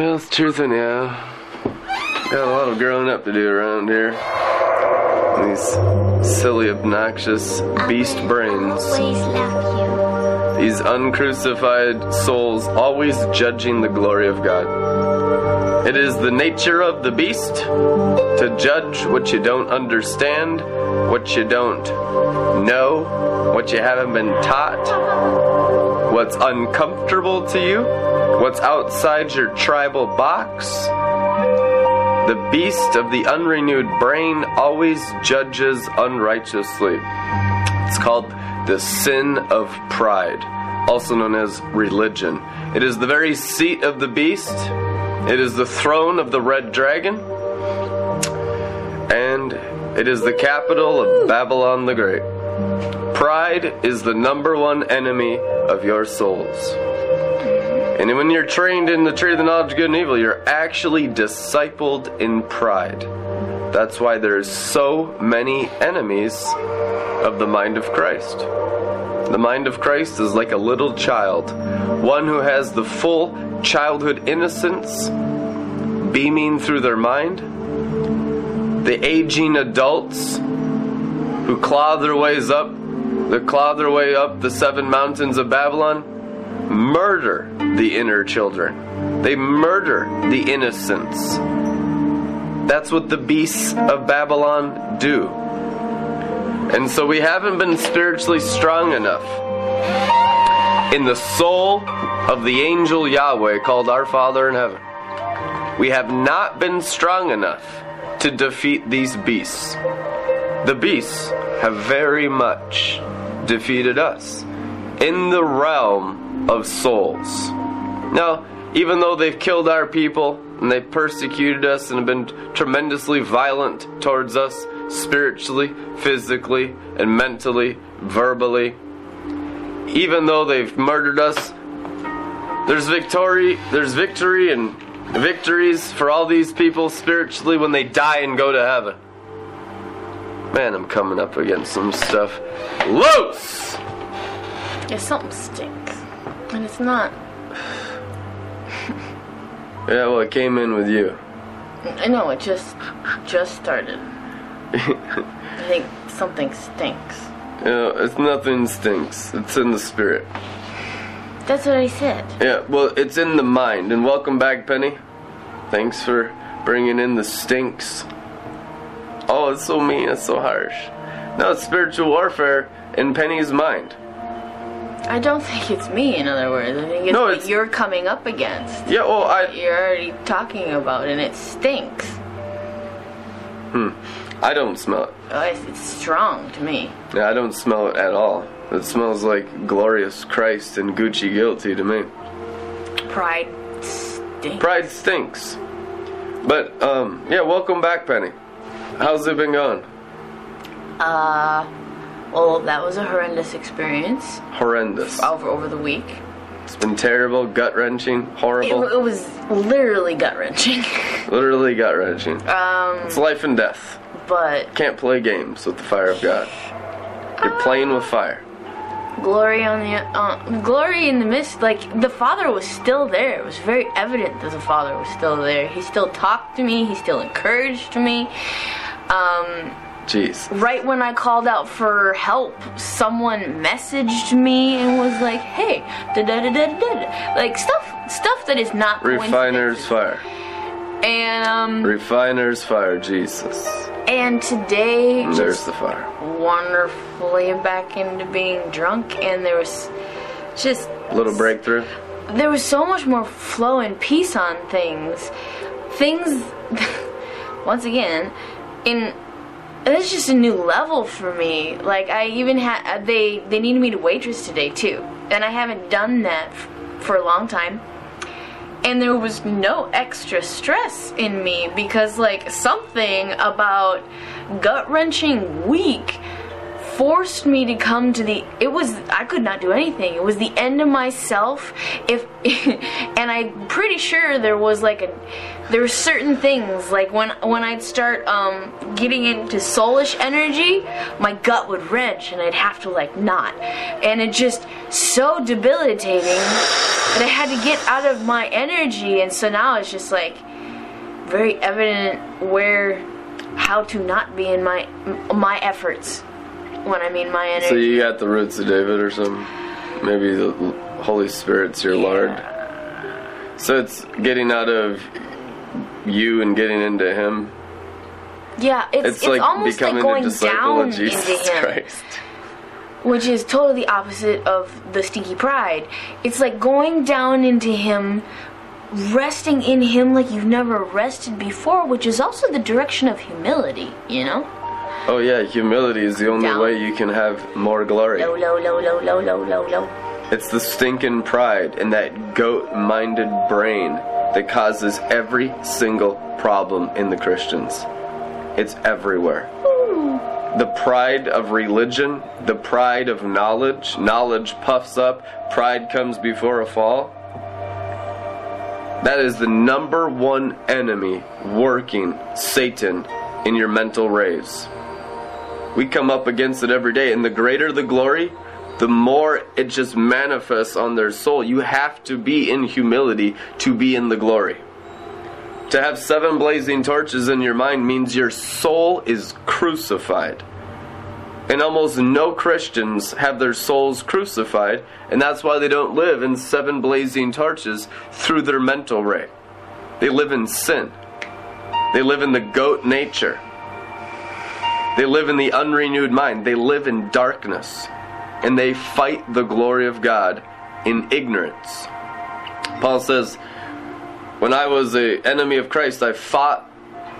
Well, it's truthing, yeah. Got a lot of growing up to do around here. These silly, obnoxious beast brains. Always love you. These uncrucified souls always judging the glory of God. It is the nature of the beast to judge what you don't understand, what you don't know, what you haven't been taught, what's uncomfortable to you, what's outside your tribal box. The beast of the unrenewed brain always judges unrighteously. It's called the sin of pride, also known as religion. It is the very seat of the beast, it is the throne of the red dragon, and it is the capital of Babylon the Great. Pride is the number one enemy of your souls. And when you're trained in the tree of the knowledge of good and evil, you're actually discipled in pride. That's why there's so many enemies of the mind of Christ. The mind of Christ is like a little child, one who has the full childhood innocence beaming through their mind. The aging adults who claw their ways up, they claw their way up the seven mountains of Babylon, murder the inner children. They murder the innocents. That's what the beasts of Babylon do. And so we haven't been spiritually strong enough in the soul of the angel Yahweh called our Father in heaven. We have not been strong enough to defeat these beasts. The beasts have very much defeated us in the realm of souls. Now, even though they've killed our people and they've persecuted us and have been tremendously violent towards us spiritually, physically, and mentally, verbally, even though they've murdered us, there's victory, there's victory and victories for all these people spiritually when they die and go to heaven. Man, I'm coming up against some stuff loose. Yeah, something stinks. And it's not. Yeah, well, it came in with you. I know, it just just started. I think something stinks. You know, it's nothing stinks. It's in the spirit. That's what I said. Yeah, well, it's in the mind. And welcome back, Penny. Thanks for bringing in the stinks. Oh, it's so mean. It's so harsh. No, it's spiritual warfare in Penny's mind. I don't think it's me, in other words. I think it's No, what it's- you're coming up against. Yeah, well, I You're already talking about, and it stinks. Hmm. I don't smell it. Oh, It's it's strong to me. Yeah, I don't smell it at all. It smells like glorious Christ and Gucci guilty to me. Pride stinks. Pride stinks. But um, yeah, welcome back, Penny. How's it been going? Uh, well, that was a horrendous experience Horrendous. over over the week. It's been terrible, gut wrenching, horrible. it was literally gut wrenching. Literally gut wrenching. um, It's life and death. but Can't play games with the fire of God. You're playing with fire. glory on the uh, glory in the midst. Like the Father was still there. It was very evident that the Father was still there. He still talked to me. He still encouraged me. Um, Jeez. right when I called out for help, someone messaged me and was like, "Hey, da da da da da," like stuff stuff that is not Refiner's fire. And um Refiner's fire, Jesus. and today And there's the fire. wonderfully back into being drunk, and there was just Little breakthrough. there was so much more flow and peace on things. Things, once again, in it's just a new level for me. Like I even had uh, they they needed me to waitress today too, and I haven't done that for a long time. And there was no extra stress in me because like something about gut wrenching week forced me to come to the it was I could not do anything. It was the end of myself if and I'm pretty sure there was like a there were certain things like when when I'd start um getting into soulish energy, my gut would wrench and I'd have to like not. And it just so debilitating that I had to get out of my energy and so now it's just like very evident where how to not be in my my efforts when I mean my energy. So you got the roots of David or something? Maybe the Holy Spirit's your Lord. So it's getting out of you and getting into Him. yeah, it's It's, it's, like almost like becoming going a disciple down of Jesus into him, Christ. which is totally opposite of the stinky pride. It's like going down into him, resting in him like you've never rested before, which is also the direction of humility. You know, Oh yeah, humility is the only Down. way you can have more glory. low, low, low, low, low, low, low, low. It's the stinking pride and that goat-minded brain that causes every single problem in the Christians. It's everywhere. The pride of religion, the pride of knowledge, knowledge puffs up, pride comes before a fall. That is the number one enemy working Satan in your mental rays. We come up against it every day, and the greater the glory, the more it just manifests on their soul. You have to be in humility to be in the glory. To have seven blazing torches in your mind means your soul is crucified. And almost no Christians have their souls crucified, and that's why they don't live in seven blazing torches through their mental ray. They live in sin, they live in the goat nature, they live in the unrenewed mind, they live in darkness, and they fight the glory of God in ignorance. Paul says, When I was an enemy of Christ, I fought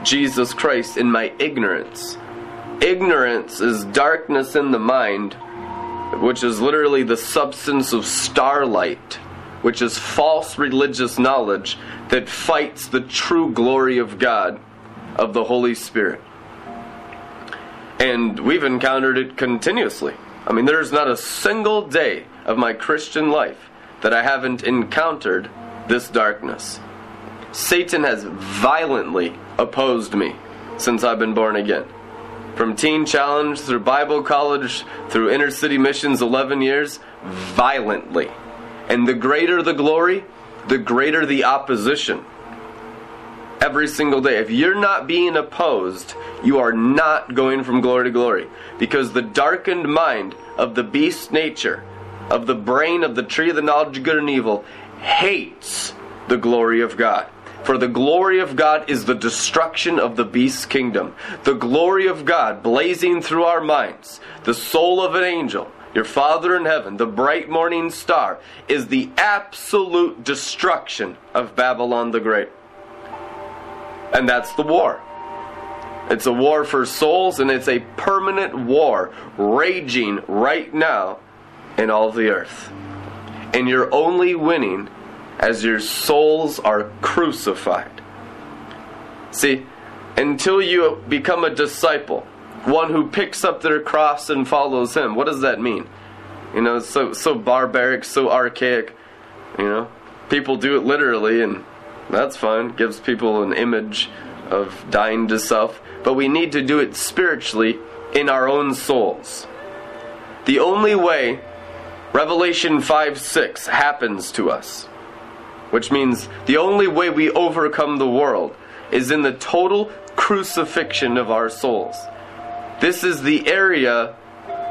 Jesus Christ in my ignorance. Ignorance is darkness in the mind, which is literally the substance of starlight, which is false religious knowledge that fights the true glory of God, of the Holy Spirit. And we've encountered it continuously. I mean, there's not a single day of my Christian life that I haven't encountered this darkness. Satan has violently opposed me since I've been born again. From Teen Challenge through Bible College through Inner City Missions 11 years, violently. And the greater the glory, the greater the opposition. Every single day. If you're not being opposed, you are not going from glory to glory. Because the darkened mind of the beast nature, of the brain of the tree of the knowledge of good and evil, hates the glory of God. For the glory of God is the destruction of the beast's kingdom. The glory of God blazing through our minds, the soul of an angel, your Father in heaven, the bright morning star, is the absolute destruction of Babylon the Great. And that's the war. It's a war for souls, and it's a permanent war raging right now in all the earth. And you're only winning as your souls are crucified. See, until you become a disciple, one who picks up their cross and follows him, what does that mean? You know, so so barbaric, so archaic. You know, people do it literally, and that's fine. Gives people an image of dying to self. But we need to do it spiritually in our own souls. The only way Revelation 5 6 happens to us, which means the only way we overcome the world is in the total crucifixion of our souls. This is the area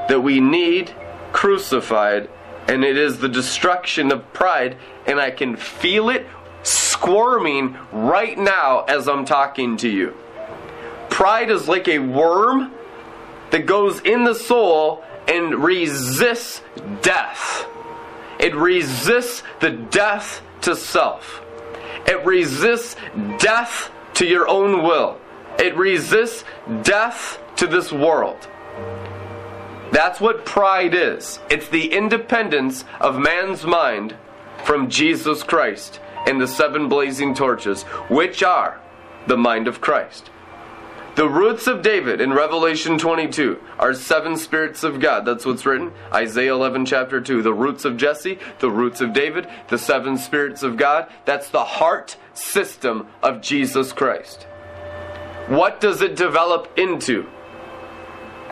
that we need crucified, and it is the destruction of pride, and I can feel it squirming right now as I'm talking to you. Pride is like a worm that goes in the soul and resists death. It resists the death to self. It resists death to your own will. It resists death to this world. That's what pride is. It's the independence of man's mind from Jesus Christ and the seven blazing torches, which are the mind of Christ. The roots of David in Revelation 22 are seven spirits of God. That's what's written. Isaiah 11, chapter 2. The roots of Jesse, the roots of David, the seven spirits of God. That's the heart system of Jesus Christ. What does it develop into?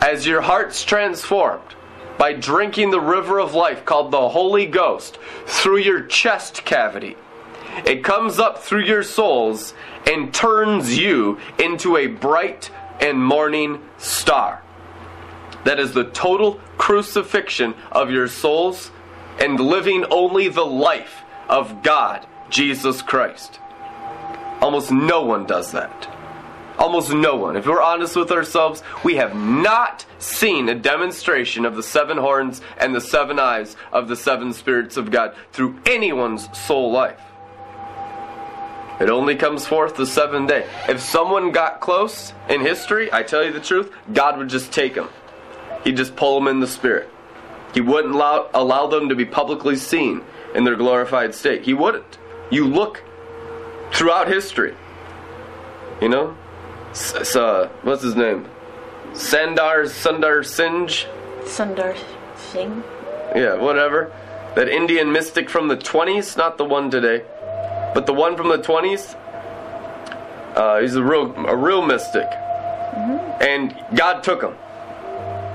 As your heart's transformed by drinking the river of life called the Holy Ghost through your chest cavity, it comes up through your souls and turns you into a bright and morning star. That is the total crucifixion of your souls and living only the life of God, Jesus Christ. Almost no one does that. Almost no one. If we're honest with ourselves, we have not seen a demonstration of the seven horns and the seven eyes of the seven spirits of God through anyone's soul life. It only comes forth the seventh day. If someone got close in history, I tell you the truth, God would just take him. He'd just pull him in the spirit. He wouldn't allow, allow them to be publicly seen in their glorified state. He wouldn't. You look throughout history. You know? S- uh, what's his name? Sandar Sundar Singh? Sundar Singh. Yeah, whatever. That Indian mystic from the 20s, not the one today. But the one from the 20s, uh, he's a real, a real mystic. Mm-hmm. And God took him.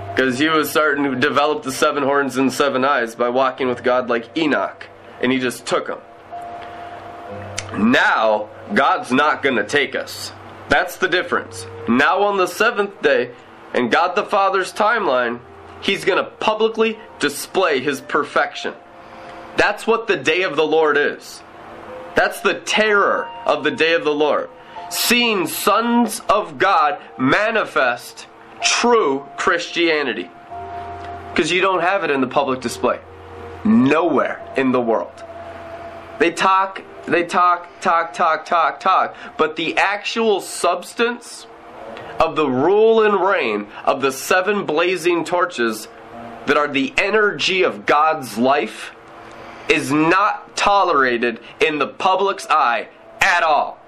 Because he was starting to develop the seven horns and seven eyes by walking with God like Enoch. And he just took him. Now, God's not going to take us. That's the difference. Now, on the seventh day, in God the Father's timeline, He's going to publicly display His perfection. That's what the day of the Lord is. That's the terror of the day of the Lord. Seeing sons of God manifest true Christianity. Because you don't have it in the public display. Nowhere in the world. They talk, they talk, talk, talk, talk, talk. But the actual substance of the rule and reign of the seven blazing torches that are the energy of God's life is not tolerated in the public's eye at all.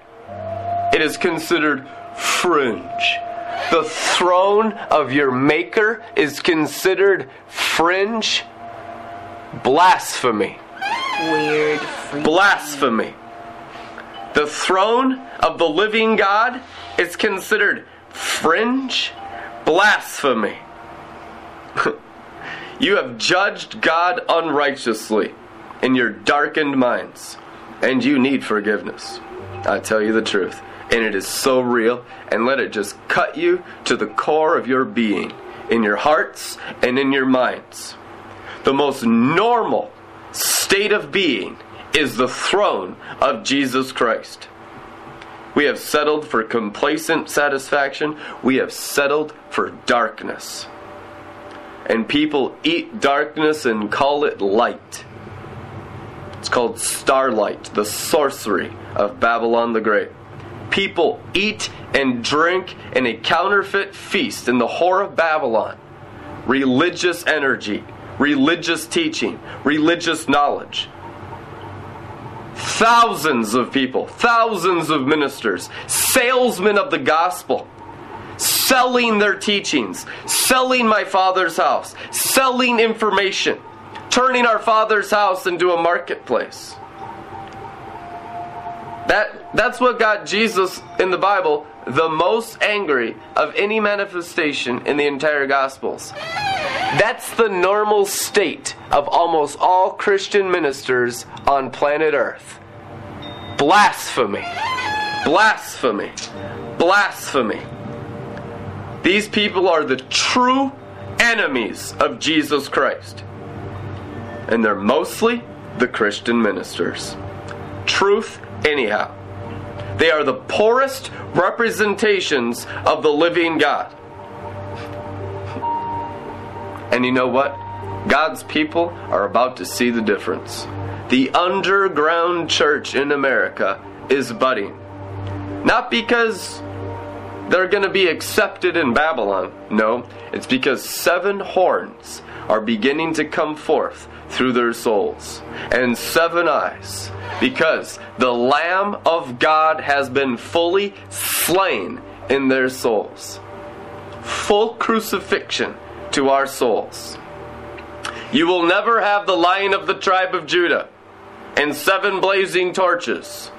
It is considered fringe. The throne of your Maker is considered fringe. Blasphemy. Weird. Blasphemy. The throne of the living God is considered fringe. Blasphemy. you have judged God unrighteously in your darkened minds, and you need forgiveness. I tell you the truth, and it is so real, and let it just cut you to the core of your being, in your hearts and in your minds. The most normal state of being is the throne of Jesus Christ. We have settled for complacent satisfaction. We have settled for darkness. And people eat darkness and call it light. It's called Starlight, the sorcery of Babylon the Great. People eat and drink in a counterfeit feast in the whore of Babylon. Religious energy, religious teaching, religious knowledge. Thousands of people, thousands of ministers, salesmen of the gospel, selling their teachings, selling my father's house, selling information turning our Father's house into a marketplace. That, that's what got Jesus in the Bible the most angry of any manifestation in the entire Gospels. That's the normal state of almost all Christian ministers on planet Earth. Blasphemy. Blasphemy. Blasphemy. These people are the true enemies of Jesus Christ and they're mostly the Christian ministers. Truth, anyhow. They are the poorest representations of the living God. And you know what? God's people are about to see the difference. The underground church in America is budding. Not because they're going to be accepted in Babylon. No, it's because seven horns are beginning to come forth through their souls, and seven eyes, because the Lamb of God has been fully slain in their souls. Full crucifixion to our souls. You will never have the lion of the tribe of Judah and seven blazing torches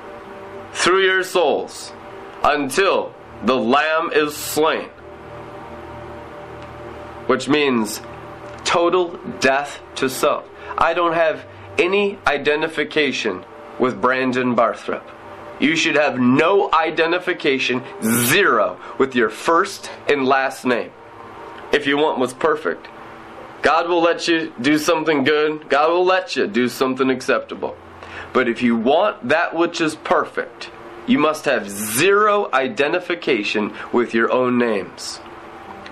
through your souls until the lamb is slain. Which means total death to self. I don't have any identification with Brandon Barthrop. You should have no identification, zero, with your first and last name. If you want what's perfect. God will let you do something good. God will let you do something acceptable. But if you want that which is perfect, you must have zero identification with your own names.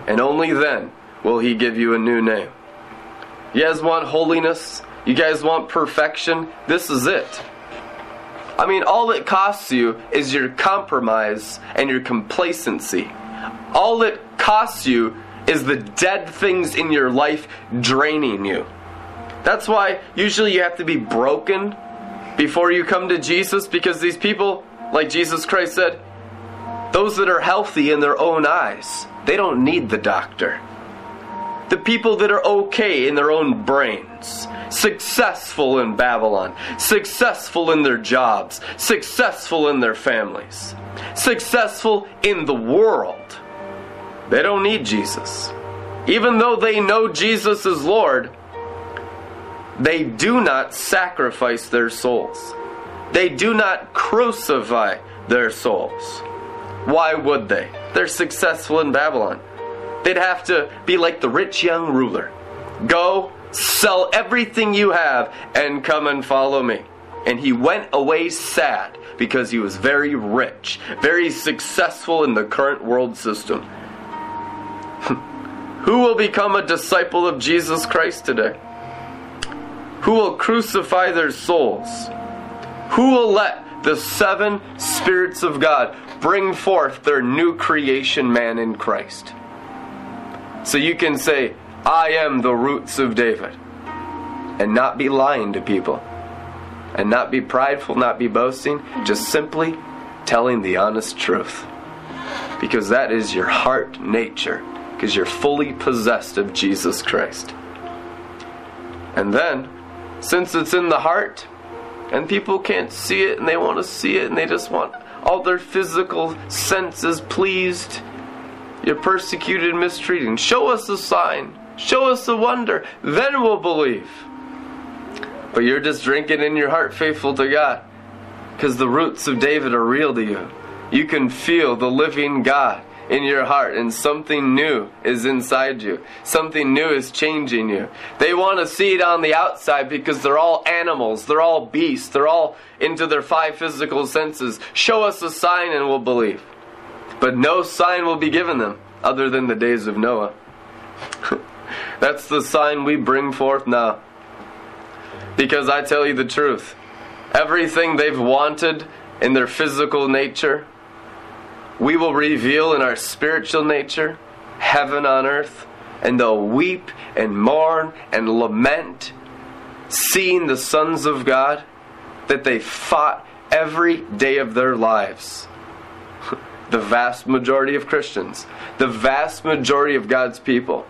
And only then will He give you a new name. You guys want holiness? You guys want perfection? This is it. I mean, all it costs you is your compromise and your complacency. All it costs you is the dead things in your life draining you. That's why usually you have to be broken before you come to Jesus because these people, like Jesus Christ said, those that are healthy in their own eyes, they don't need the doctor. The people that are okay in their own brains, successful in Babylon, successful in their jobs, successful in their families, successful in the world, they don't need Jesus. Even though they know Jesus is Lord, they do not sacrifice their souls. They do not crucify their souls. Why would they? They're successful in Babylon. They'd have to be like the rich young ruler. Go, sell everything you have, and come and follow me. And he went away sad because he was very rich, very successful in the current world system. Who will become a disciple of Jesus Christ today? Who will crucify their souls? Who will let the seven spirits of God bring forth their new creation man in Christ? So you can say, I am the roots of David, and not be lying to people, and not be prideful, not be boasting, just simply telling the honest truth. Because that is your heart nature, because you're fully possessed of Jesus Christ. And then, since it's in the heart, and people can't see it, and they want to see it, and they just want all their physical senses pleased, you're persecuted and mistreated. Show us a sign. Show us a wonder. Then we'll believe. But you're just drinking in your heart, faithful to God. Because the roots of David are real to you. You can feel the living God in your heart, and something new is inside you. Something new is changing you. They want to see it on the outside because they're all animals, they're all beasts, they're all into their five physical senses. Show us a sign and we'll believe. But no sign will be given them other than the days of Noah. That's the sign we bring forth now. Because I tell you the truth, everything they've wanted in their physical nature, we will reveal in our spiritual nature, heaven on earth, and they'll weep and mourn and lament, seeing the sons of God that they fought every day of their lives. The vast majority of Christians, the vast majority of God's people.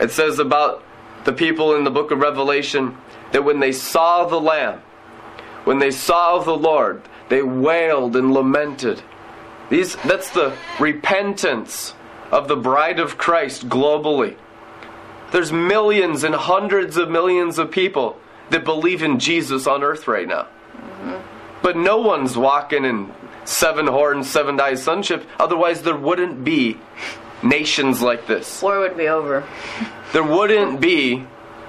It says about the people in the book of Revelation that when they saw the Lamb, when they saw the Lord, they wailed and lamented. These, that's the repentance of the bride of Christ globally. There's millions and hundreds of millions of people that believe in Jesus on earth right now. Mm-hmm. But no one's walking in seven horns, seven eyes sonship. Otherwise, there wouldn't be nations like this. War would be over. There wouldn't be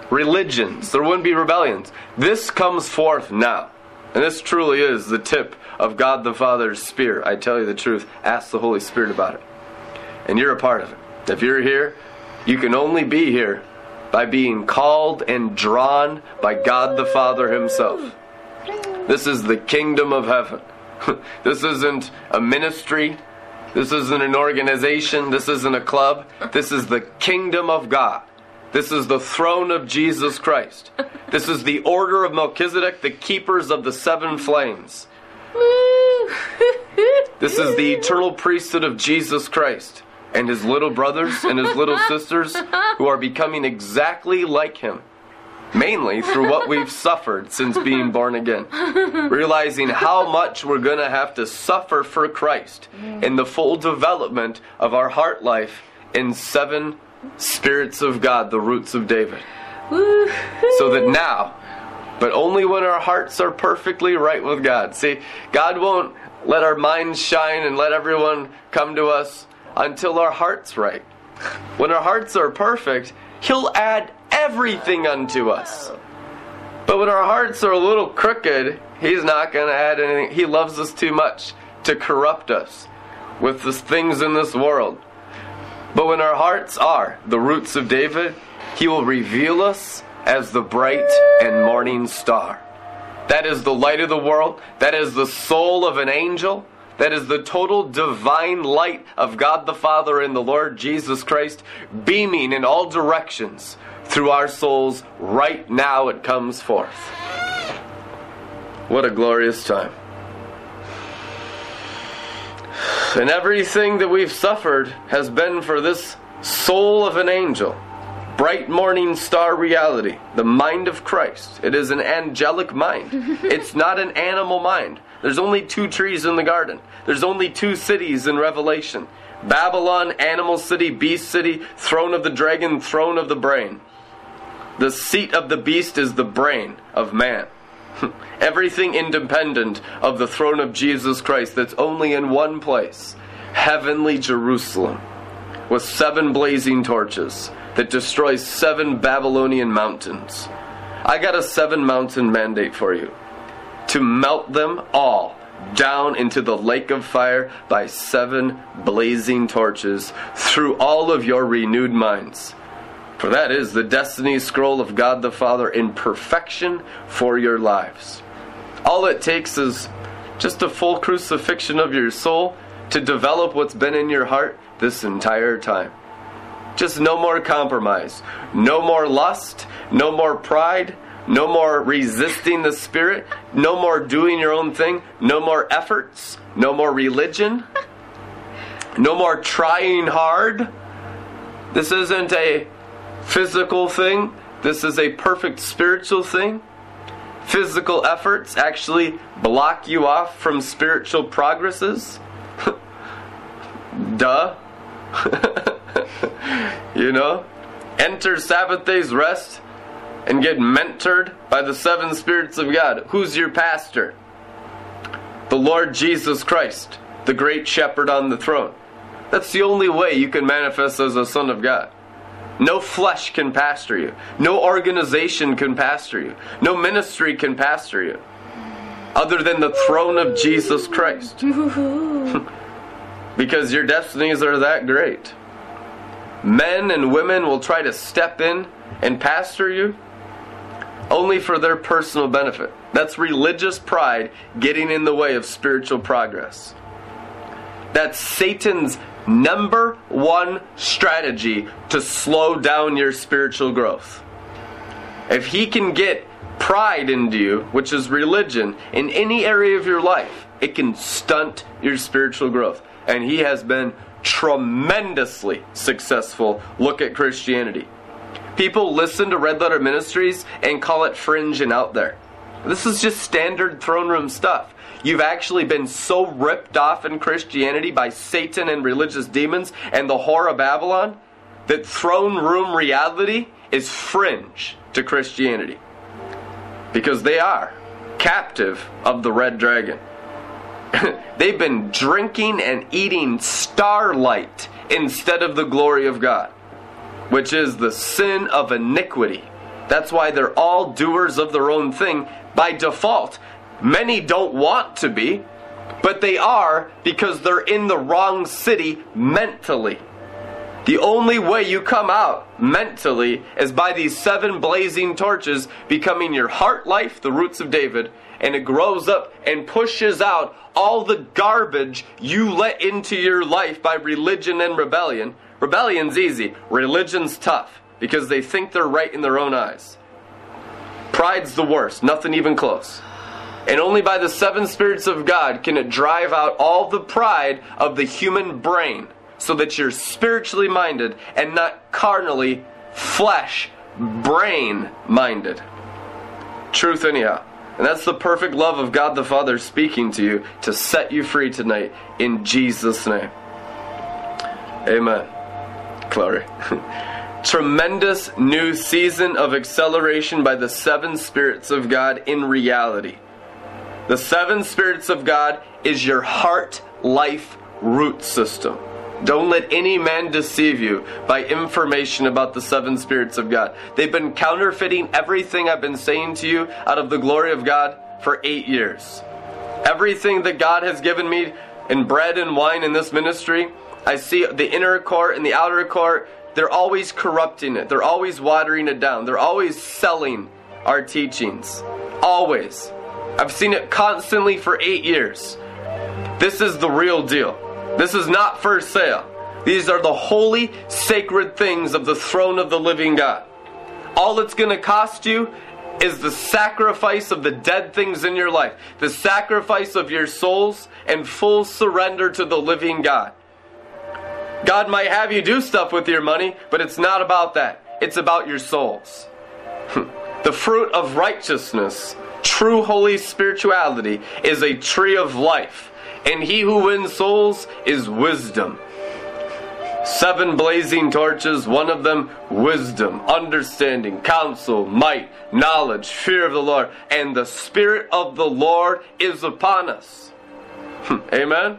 religions. There wouldn't be rebellions. This comes forth now. And this truly is the tip of God the Father's spear. I tell you the truth. Ask the Holy Spirit about it. And you're a part of it. If you're here, you can only be here by being called and drawn by God the Father Himself. This is the kingdom of heaven. this isn't a ministry. This isn't an organization. This isn't a club. This is the kingdom of God. This is the throne of Jesus Christ. This is the order of Melchizedek, the keepers of the seven flames. This is the eternal priesthood of Jesus Christ and his little brothers and his little sisters who are becoming exactly like him. Mainly through what we've suffered since being born again. Realizing how much we're going to have to suffer for Christ in the full development of our heart life in seven spirits of God, the roots of David. So that now, but only when our hearts are perfectly right with God. See, God won't let our minds shine and let everyone come to us until our heart's right. When our hearts are perfect, He'll add everything unto us. But when our hearts are a little crooked, He's not going to add anything. He loves us too much to corrupt us with the things in this world. But when our hearts are the roots of David, He will reveal us as the bright and morning star. That is the light of the world. That is the soul of an angel. That is the total divine light of God the Father and the Lord Jesus Christ beaming in all directions through our souls. Right now it comes forth. What a glorious time. And everything that we've suffered has been for this soul of an angel. Bright morning star reality, the mind of Christ. It is an angelic mind. it's not an animal mind. There's only two trees in the garden. There's only two cities in Revelation Babylon, animal city, beast city, throne of the dragon, throne of the brain. The seat of the beast is the brain of man. Everything independent of the throne of Jesus Christ that's only in one place heavenly Jerusalem with seven blazing torches that destroys seven Babylonian mountains. I got a seven mountain mandate for you to melt them all down into the lake of fire by seven blazing torches through all of your renewed minds. For that is the destiny scroll of God the Father in perfection for your lives. All it takes is just a full crucifixion of your soul to develop what's been in your heart this entire time. Just no more compromise, no more lust, no more pride, no more resisting the Spirit, no more doing your own thing, no more efforts, no more religion, no more trying hard. This isn't a physical thing, this is a perfect spiritual thing. Physical efforts actually block you off from spiritual progresses. Duh. you know? Enter Sabbath day's rest and get mentored by the seven spirits of God. Who's your pastor? The Lord Jesus Christ, the great shepherd on the throne. That's the only way you can manifest as a son of God. No flesh can pastor you. No organization can pastor you. No ministry can pastor you. Other than the throne of Jesus Christ. because your destinies are that great. Men and women will try to step in and pastor you only for their personal benefit. That's religious pride getting in the way of spiritual progress. That's Satan's number one strategy to slow down your spiritual growth. If he can get pride into you, which is religion, in any area of your life, it can stunt your spiritual growth. And he has been tremendously successful. Look at Christianity. People listen to Red Letter Ministries and call it fringe and out there. This is just standard throne room stuff. You've actually been so ripped off in Christianity by Satan and religious demons and the whore of Babylon that throne room reality is fringe to Christianity. Because they are captive of the red dragon. They've been drinking and eating starlight instead of the glory of God which is the sin of iniquity. That's why they're all doers of their own thing by default. Many don't want to be, but they are because they're in the wrong city mentally. The only way you come out mentally is by these seven blazing torches becoming your heart life, the roots of David, and it grows up and pushes out all the garbage you let into your life by religion and rebellion Rebellion's easy, religion's tough because they think they're right in their own eyes. Pride's the worst, nothing even close. And only by the seven spirits of God can it drive out all the pride of the human brain so that you're spiritually minded and not carnally, flesh, brain minded. Truth, anyhow. And that's the perfect love of God the Father speaking to you to set you free tonight in Jesus' name. Amen. Glory. Tremendous new season of acceleration by the seven spirits of God in reality. The seven spirits of God is your heart life root system. Don't let any man deceive you by information about the seven spirits of God. They've been counterfeiting everything I've been saying to you out of the glory of God for eight years. Everything that God has given me in bread and wine in this ministry, I see the inner court and the outer court, they're always corrupting it. They're always watering it down. They're always selling our teachings. Always. I've seen it constantly for eight years. This is the real deal. This is not for sale. These are the holy, sacred things of the throne of the living God. All it's going to cost you is the sacrifice of the dead things in your life, the sacrifice of your souls, and full surrender to the living God. God might have you do stuff with your money, but it's not about that. It's about your souls. the fruit of righteousness, true holy spirituality, is a tree of life and he who wins souls is wisdom. Seven blazing torches, one of them wisdom, understanding, counsel, might, knowledge, fear of the Lord, and the Spirit of the Lord is upon us. Hmm, amen?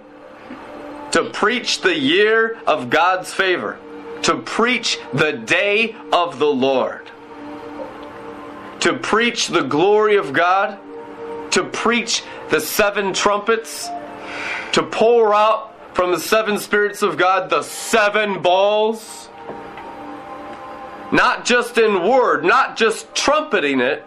To preach the year of God's favor, to preach the day of the Lord, to preach the glory of God, to preach the seven trumpets to pour out from the seven spirits of God the seven balls. Not just in word, not just trumpeting it,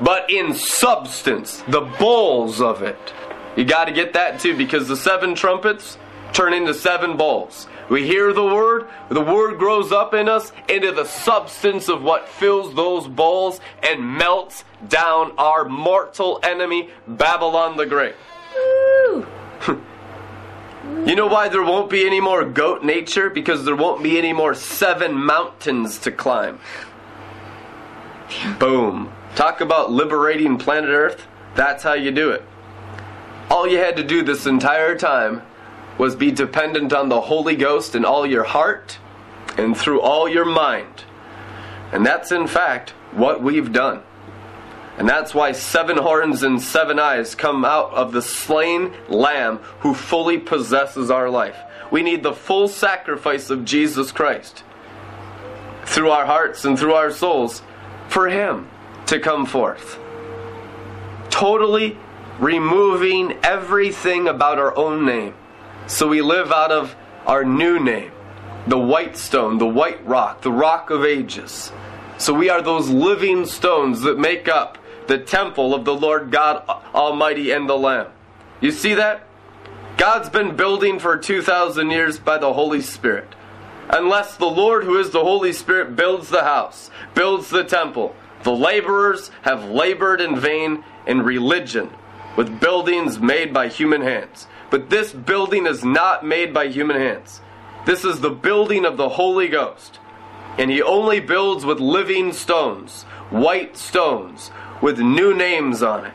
but in substance, the bowls of it. You got to get that too because the seven trumpets turn into seven bowls. We hear the word, the word grows up in us into the substance of what fills those bowls and melts down our mortal enemy, Babylon the Great. You know why there won't be any more goat nature? Because there won't be any more seven mountains to climb. Boom. Talk about liberating planet Earth. That's how you do it. All you had to do this entire time was be dependent on the Holy Ghost in all your heart and through all your mind. And that's in fact what we've done. And that's why seven horns and seven eyes come out of the slain lamb who fully possesses our life. We need the full sacrifice of Jesus Christ through our hearts and through our souls for Him to come forth. Totally removing everything about our own name. So we live out of our new name the white stone, the white rock, the rock of ages. So we are those living stones that make up the temple of the Lord God Almighty and the Lamb. You see that? God's been building for 2,000 years by the Holy Spirit. Unless the Lord, who is the Holy Spirit, builds the house, builds the temple, the laborers have labored in vain in religion with buildings made by human hands. But this building is not made by human hands. This is the building of the Holy Ghost. And he only builds with living stones, white stones, with new names on it.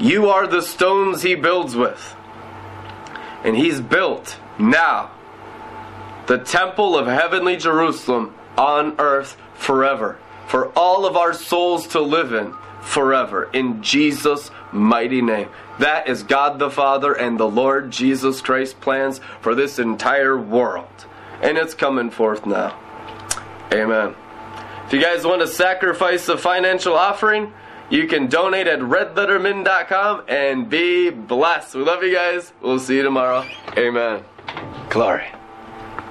You are the stones he builds with. And he's built now the temple of heavenly Jerusalem on earth forever. For all of our souls to live in forever. In Jesus' mighty name. That is God the Father and the Lord Jesus Christ plans for this entire world. And it's coming forth now. Amen. If you guys want to sacrifice a financial offering, you can donate at redlettermin.com and be blessed. We love you guys. We'll see you tomorrow. Amen. Glory.